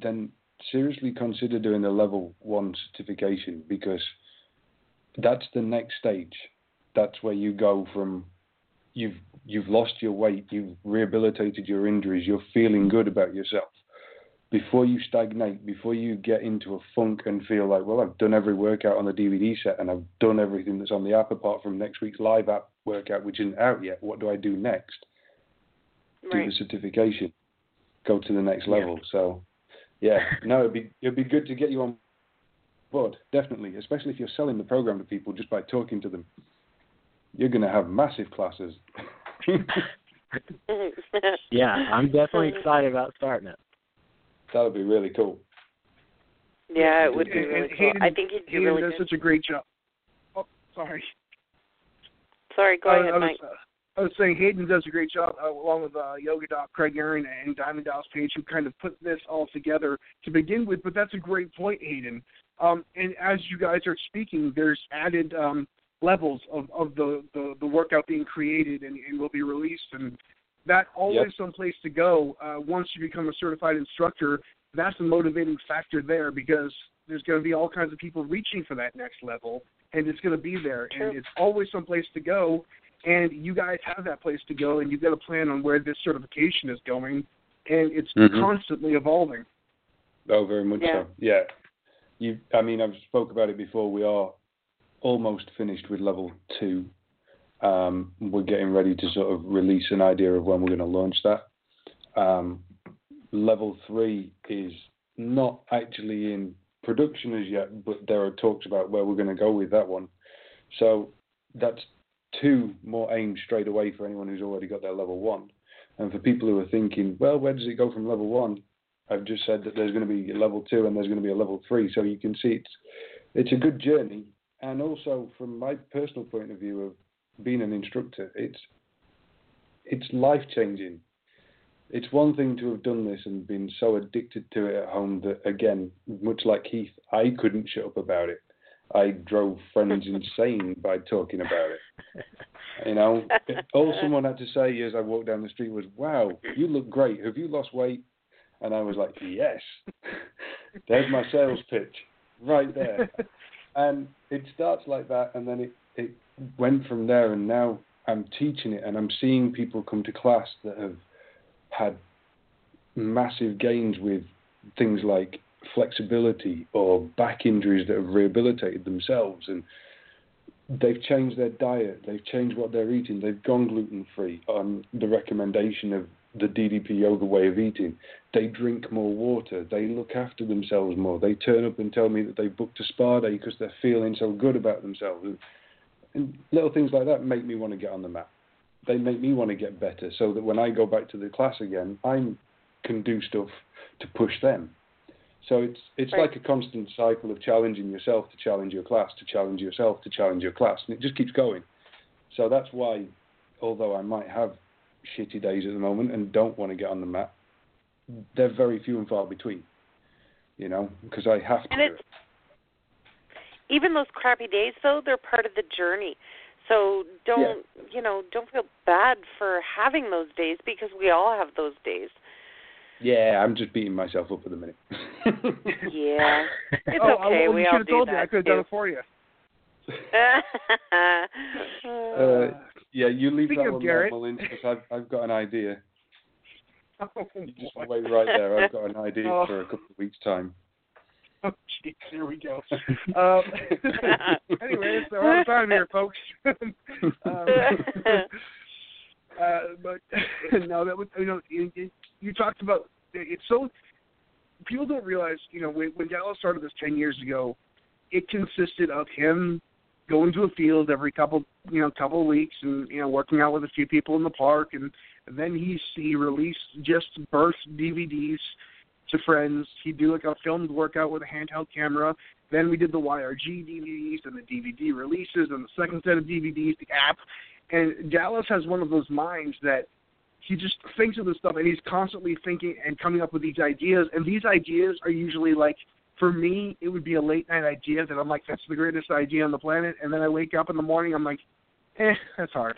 then seriously consider doing the level one certification because that's the next stage. That's where you go from you've you've lost your weight, you've rehabilitated your injuries, you're feeling good about yourself. Before you stagnate, before you get into a funk and feel like, well, I've done every workout on the DVD set and I've done everything that's on the app apart from next week's live app workout, which isn't out yet. What do I do next? Do the certification, go to the next Yeah. level. So, yeah, no, it'd be it'd be good to get you on board, definitely, especially if you're selling the program to people just by talking to them. You're going to have massive classes. yeah i'm definitely excited about starting it that would be really cool. yeah, it would be really and cool. Haydn- I think he'd do Haydn really does good. such a great job. Oh, sorry. Sorry, go I, ahead, I was, Mike. uh, I was saying Haydn does a great job uh, along with uh, Yoga Doc Craig Aaron and Diamond Dallas Page who kind of put this all together to begin with. But that's a great point, Haydn. Um, and as you guys are speaking, there's added um, levels of, of the, the, the workout being created and, and will be released. And that always Yep. some place to go. Uh, once you become a certified instructor, that's a motivating factor there because there's going to be all kinds of people reaching for that next level, and it's going to be there. True. And it's always some place to go and you guys have that place to go, and you've got a plan on where this certification is going, and it's Mhm. constantly evolving. Oh, very much Yeah. so. Yeah. You. I mean, I've spoke about it before. We are almost finished with level two. Um, we're getting ready to sort of release an idea of when we're going to launch that. Um, level three is not actually in production as yet, but there are talks about where we're going to go with that one. So that's two more aims straight away for anyone who's already got their level one. And for people who are thinking, well, where does it go from level one? I've just said that there's going to be a level two and there's going to be a level three, so you can see it's it's a good journey. And also, from my personal point of view of being an instructor, it's it's life changing. It's one thing to have done this and been so addicted to it at home that, again, much like Keith, I couldn't shut up about it. I drove friends insane by talking about it. You know, all someone had to say as I walked down the street was, "Wow, you look great. Have you lost weight?" And I was like, "Yes." There's my sales pitch right there. And it starts like that, and then it it went from there, and now I'm teaching it, and I'm seeing people come to class that have had massive gains with things like flexibility or back injuries that have rehabilitated themselves and they've changed their diet, they've changed what they're eating, they've gone gluten free on the recommendation of the DDP yoga way of eating. They drink more water, they look after themselves more, they turn up and tell me that they booked a spa day because they're feeling so good about themselves. And, little things like that make me want to get on the mat. They make me want to get better so that when I go back to the class again, I can do stuff to push them. So it's it's Right. like a constant cycle of challenging yourself to challenge your class, to challenge yourself to challenge your class, and it just keeps going. So that's why, although I might have shitty days at the moment and don't want to get on the mat, they're very few and far between. You know, because I have to. And it's it. Even those crappy days though, they're part of the journey. So don't you know, don't feel bad for having those days because we all have those days. Yeah, I'm just beating myself up at the minute. Yeah. It's oh, okay, I, we all do told me. that I could have done it for you. uh, yeah, you leave Speaking that of one Garrett- there, Mullins, because I've I've got an idea. Oh, You just boy. wait right there. I've got an idea Oh. for a couple of weeks' time. Oh, jeez, here we go. Um, anyway, so out of time here, folks. um, uh, but no, that was you know you, talked about it's so people don't realize you know when when Dallas started this ten years ago, it consisted of him going to a field every couple you know couple of weeks and you know working out with a few people in the park and, then he he released just burst DVDs to friends. He'd do like a filmed workout with a handheld camera. Then we did the YRG DVDs and the DVD releases and the second set of DVDs, the app. And Dallas has one of those minds that he just thinks of this stuff and he's constantly thinking and coming up with these ideas. And these ideas are usually like, for me, it would be a late night idea that I'm like, that's the greatest idea on the planet. And then I wake up in the morning, I'm like, eh, that's hard.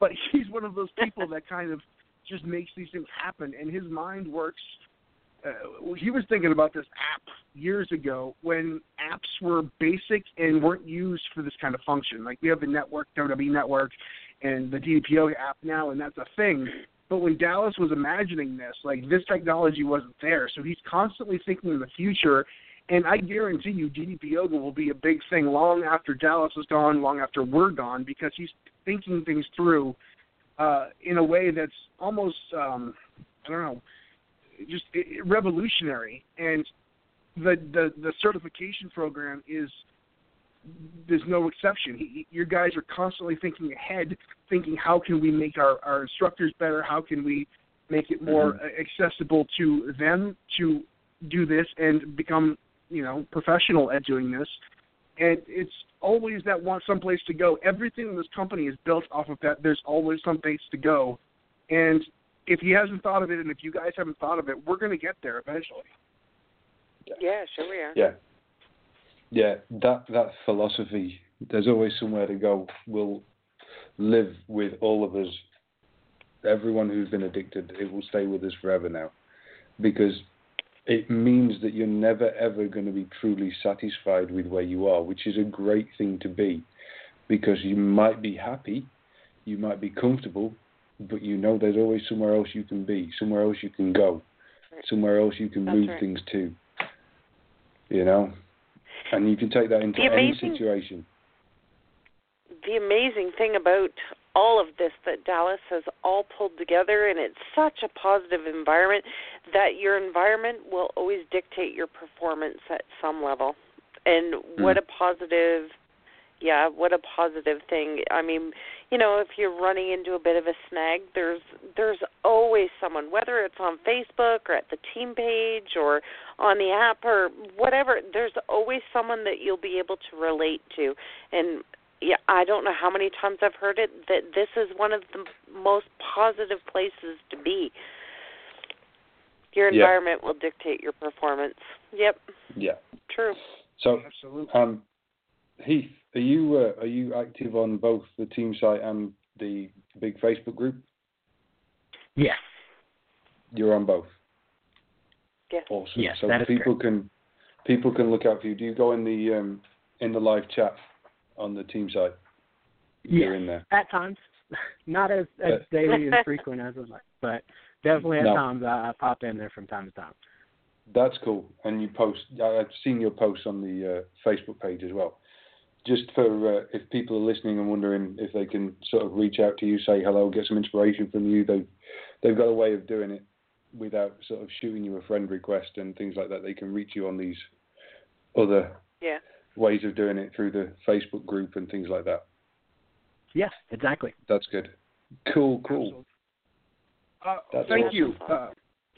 But he's one of those people that kind of just makes these things happen. And his mind works uh, he was thinking about this app years ago when apps were basic and weren't used for this kind of function. Like we have the network, WWE Network, and the DDPO app now, and that's a thing. But when Dallas was imagining this, like this technology wasn't there. So he's constantly thinking in the future. And I guarantee you, DDP Yoga will be a big thing long after Dallas is gone, long after we're gone, because he's thinking things through uh, in a way that's almost, um, I don't know, just revolutionary. And the the the certification program is there's no exception. He, your guys are constantly thinking ahead, thinking how can we make our our instructors better? How can we make it more mm-hmm. accessible to them to do this and become you know professional at doing this? And it's always that one someplace to go. Everything in this company is built off of that. There's always some place to go, and if he hasn't thought of it, and if you guys haven't thought of it, we're going to get there eventually. Yeah, sure we are. Yeah, yeah. That that philosophy, there's always somewhere to go. Will live with all of us. Everyone who's been addicted, it will stay with us forever now, because it means that you're never ever going to be truly satisfied with where you are, which is a great thing to be, because you might be happy, you might be comfortable, but you know there's always somewhere else you can be, somewhere else you can go, somewhere else you can That's move right. things to. You know, and you can take that into The any situation. the amazing thing about all of this that Dallas has all pulled together, and it's such a positive environment that your environment will always dictate your performance at some level. And what hmm. a positive, yeah, what a positive thing. I mean, you know, if you're running into a bit of a snag, there's there's always someone, whether it's on Facebook or at the team page or on the app or whatever. There's always someone that you'll be able to relate to, and yeah, I don't know how many times I've heard it that this is one of the most positive places to be. Your Yeah. environment will dictate your performance. Yep, Yeah. true. So, Absolutely. um, Heath, are you uh, are you active on both the team site and the big Facebook group? Yes. You're on both. Yes. Awesome. Yes, so that is people can people can look out for you. Do you go in the um, in the live chat on the team site? You're Yes. in there. At times, not as as Uh, daily and frequent as I'd like, but definitely at No. times I, I pop in there from time to time. That's cool. And you post. I- I've seen your posts on the uh, Facebook page as well. Just for uh, if people are listening and wondering if they can sort of reach out to you, say hello, get some inspiration from you. They've they've got a way of doing it without sort of shooting you a friend request and things like that. They can reach you on these other Yeah. ways of doing it through the Facebook group and things like that. Yes, exactly. That's good. Cool, cool. Uh, That's thank awesome. you, uh,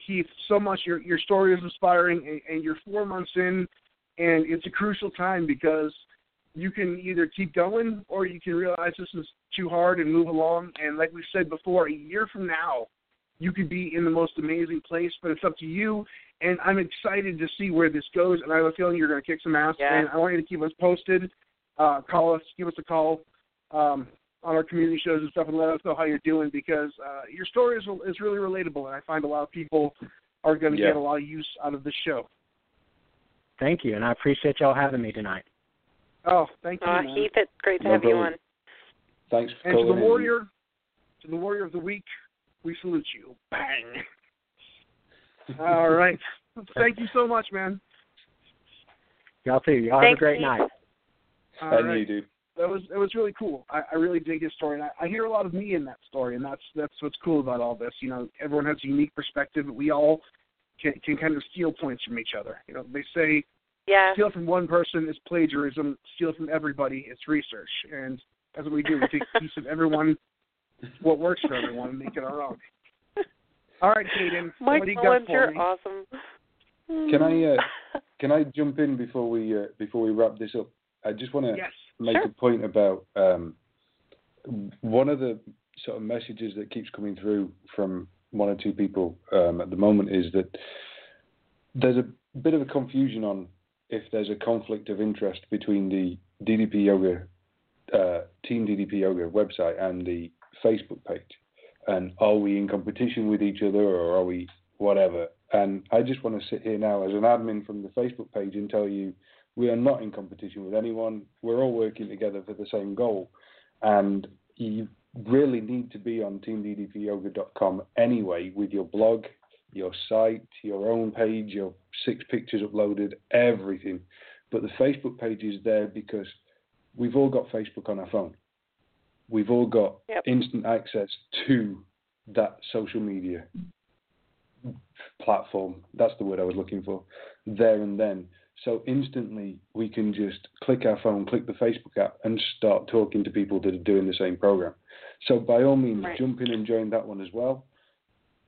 Keith, so much. Your your story is inspiring, and, and you're four months in, and it's a crucial time because you can either keep going or you can realize this is too hard and move along. And like we said before, a year from now, you could be in the most amazing place, but it's up to you. And I'm excited to see where this goes, and I have a feeling you're going to kick some ass. Yeah. And I want you to keep us posted. Uh, call us, give us a call um, on our community shows and stuff, and let us know how you're doing because uh, your story is is really relatable, and I find a lot of people are going to Yeah. get a lot of use out of this show. Thank you, and I appreciate y'all having me tonight. Oh, thank you. Uh, man. Heath, it's great to No have you on. Thanks for And to the calling in. warrior, to the warrior of the week, we salute you. Bang. All right. Thank you so much, man. Y'all too. Y'all have a great Keith. night. All and right. you, dude. That was it was really cool. I, I really dig his story, and I, I hear a lot of me in that story, and that's that's what's cool about all this. You know, everyone has a unique perspective, but we all can can kind of steal points from each other. You know, they say Yeah. steal from one person is plagiarism. Steal from everybody is research, and that's what we do. We take a piece of everyone, what works for everyone, and make it our own. All right, Haydn, Mike what do you got Mullins, for you're me? awesome. Can I uh, can I jump in before we uh, before we wrap this up? I just want to yes. make Sure. a point about um, one of the sort of messages that keeps coming through from one or two people um, at the moment is that there's a bit of a confusion on if there's a conflict of interest between the DDP Yoga uh, Team DDP Yoga website and the Facebook page, and are we in competition with each other or are we whatever? And I just want to sit here now as an admin from the Facebook page and tell you we are not in competition with anyone. We're all working together for the same goal, and you really need to be on teamddpyoga.com anyway with your blog, your site, your own page, your six pictures uploaded, everything. But the Facebook page is there because we've all got Facebook on our phone. We've all got Yep. instant access to that social media platform. That's the word I was looking for. There and then. So instantly we can just click our phone, click the Facebook app, and start talking to people that are doing the same program. So by all means, Right. jump in and join that one as well.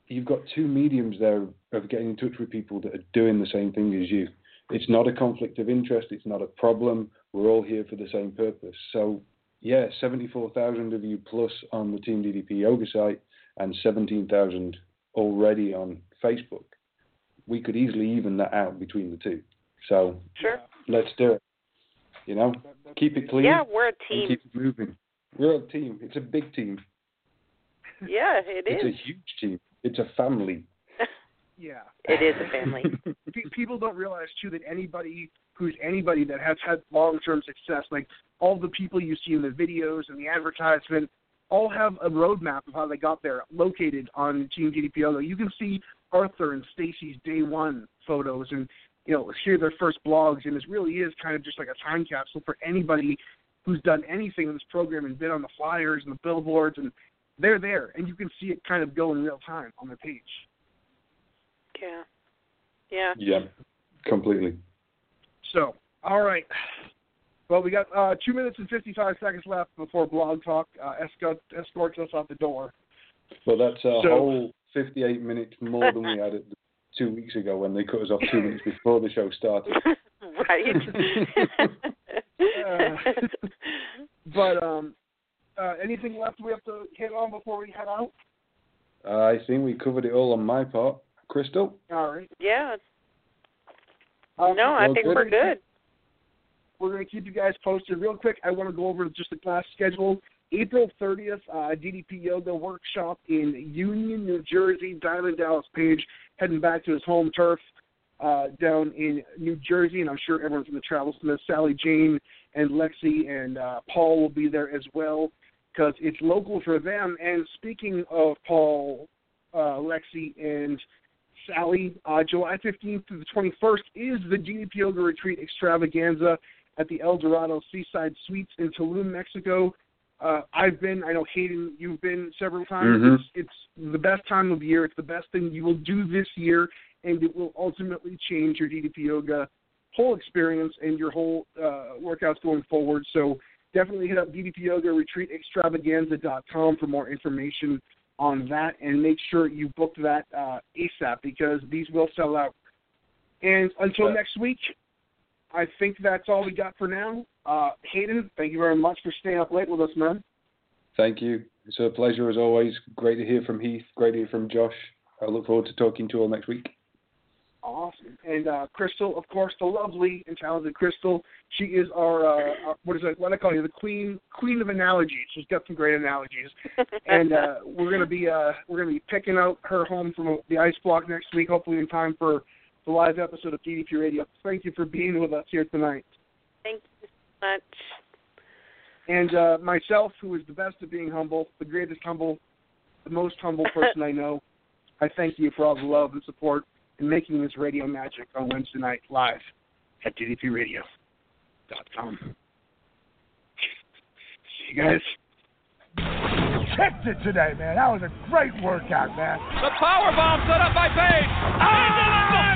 You've got two mediums there of getting in touch with people that are doing the same thing as you. It's not a conflict of interest. It's not a problem. We're all here for the same purpose. So yeah, 74,000 of you plus on the Team DDP Yoga site and 17,000 already on Facebook. We could easily even that out between the two. So Sure. let's do it. You know, keep it clean Yeah, we're a team. keep it moving. We're a team. It's a big team. Yeah, it It's is. a huge team. It's a family. Yeah. It is a family. Pe- people don't realize too that anybody who's anybody that has had long term success, like all the people you see in the videos and the advertisement, all have a roadmap of how they got there, located on Team DDP Yoga. You can see Arthur and Stacy's day one photos, and you know hear their first blogs, and this really is kind of just like a time capsule for anybody who's done anything in this program and been on the flyers and the billboards, and they're there, and you can see it kind of go in real time on the page. yeah. Yeah. yeah, completely. So, all right. Well, we got uh, two minutes and 55 seconds left before Blog Talk uh, escort, escorts us out the door. Well, that's a So- whole 58 minutes more than we had it two weeks ago when they cut us off two minutes before the show started. right. Uh, But um, uh, anything left we have to hit on before we head out? I think we covered it all on my part. Crystal? All right. yeah. Um, No, I well, think good. we're good. We're going to keep you guys posted. Real quick, I want to go over just the class schedule. April 30th, uh, DDP Yoga Workshop in Union, New Jersey. Diamond Dallas Page heading back to his home turf uh, down in New Jersey, and I'm sure everyone from the Travel Smith, Sally Jane, and Lexi and uh, Paul will be there as well because it's local for them. And speaking of Paul, uh, Lexi, and Sally, uh, July 15th to the 21st is the DDP Yoga Retreat Extravaganza at the El Dorado Seaside Suites in Tulum, Mexico. Uh, I've been, I know Haydn, you've been several times. Mhm. It's, it's the best time of year. It's the best thing you will do this year, and it will ultimately change your DDP Yoga whole experience and your whole uh, workouts going forward. So definitely hit up DDP Yoga Retreat Extravaganza.com for more information on that, and make sure you book that uh, ASAP because these will sell out. And until next week, I think that's all we got for now. Uh, Haydn, thank you very much for staying up late with us, man. Thank you. It's a pleasure as always. Great to hear from Heath. Great to hear from Josh. I look forward to talking to you all next week. Awesome. And uh, Crystal, of course, the lovely and talented Crystal. She is our, uh, our what is it? What do I call you? The queen, queen of analogies. She's got some great analogies. and uh, we're gonna be uh, we're gonna be picking out her home from the ice block next week, hopefully in time for the live episode of DDP Radio. Thank you for being with us here tonight. Thank you so much. And uh, myself, who is the best at being humble, the greatest humble, the most humble person I know. I thank you for all the love and support in making this radio magic on Wednesday night live at DDPRadio.com. See you guys. Kicked it today, man. That was a great workout, man. The power bomb set up by Page. Into ah! the diamond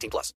18 plus.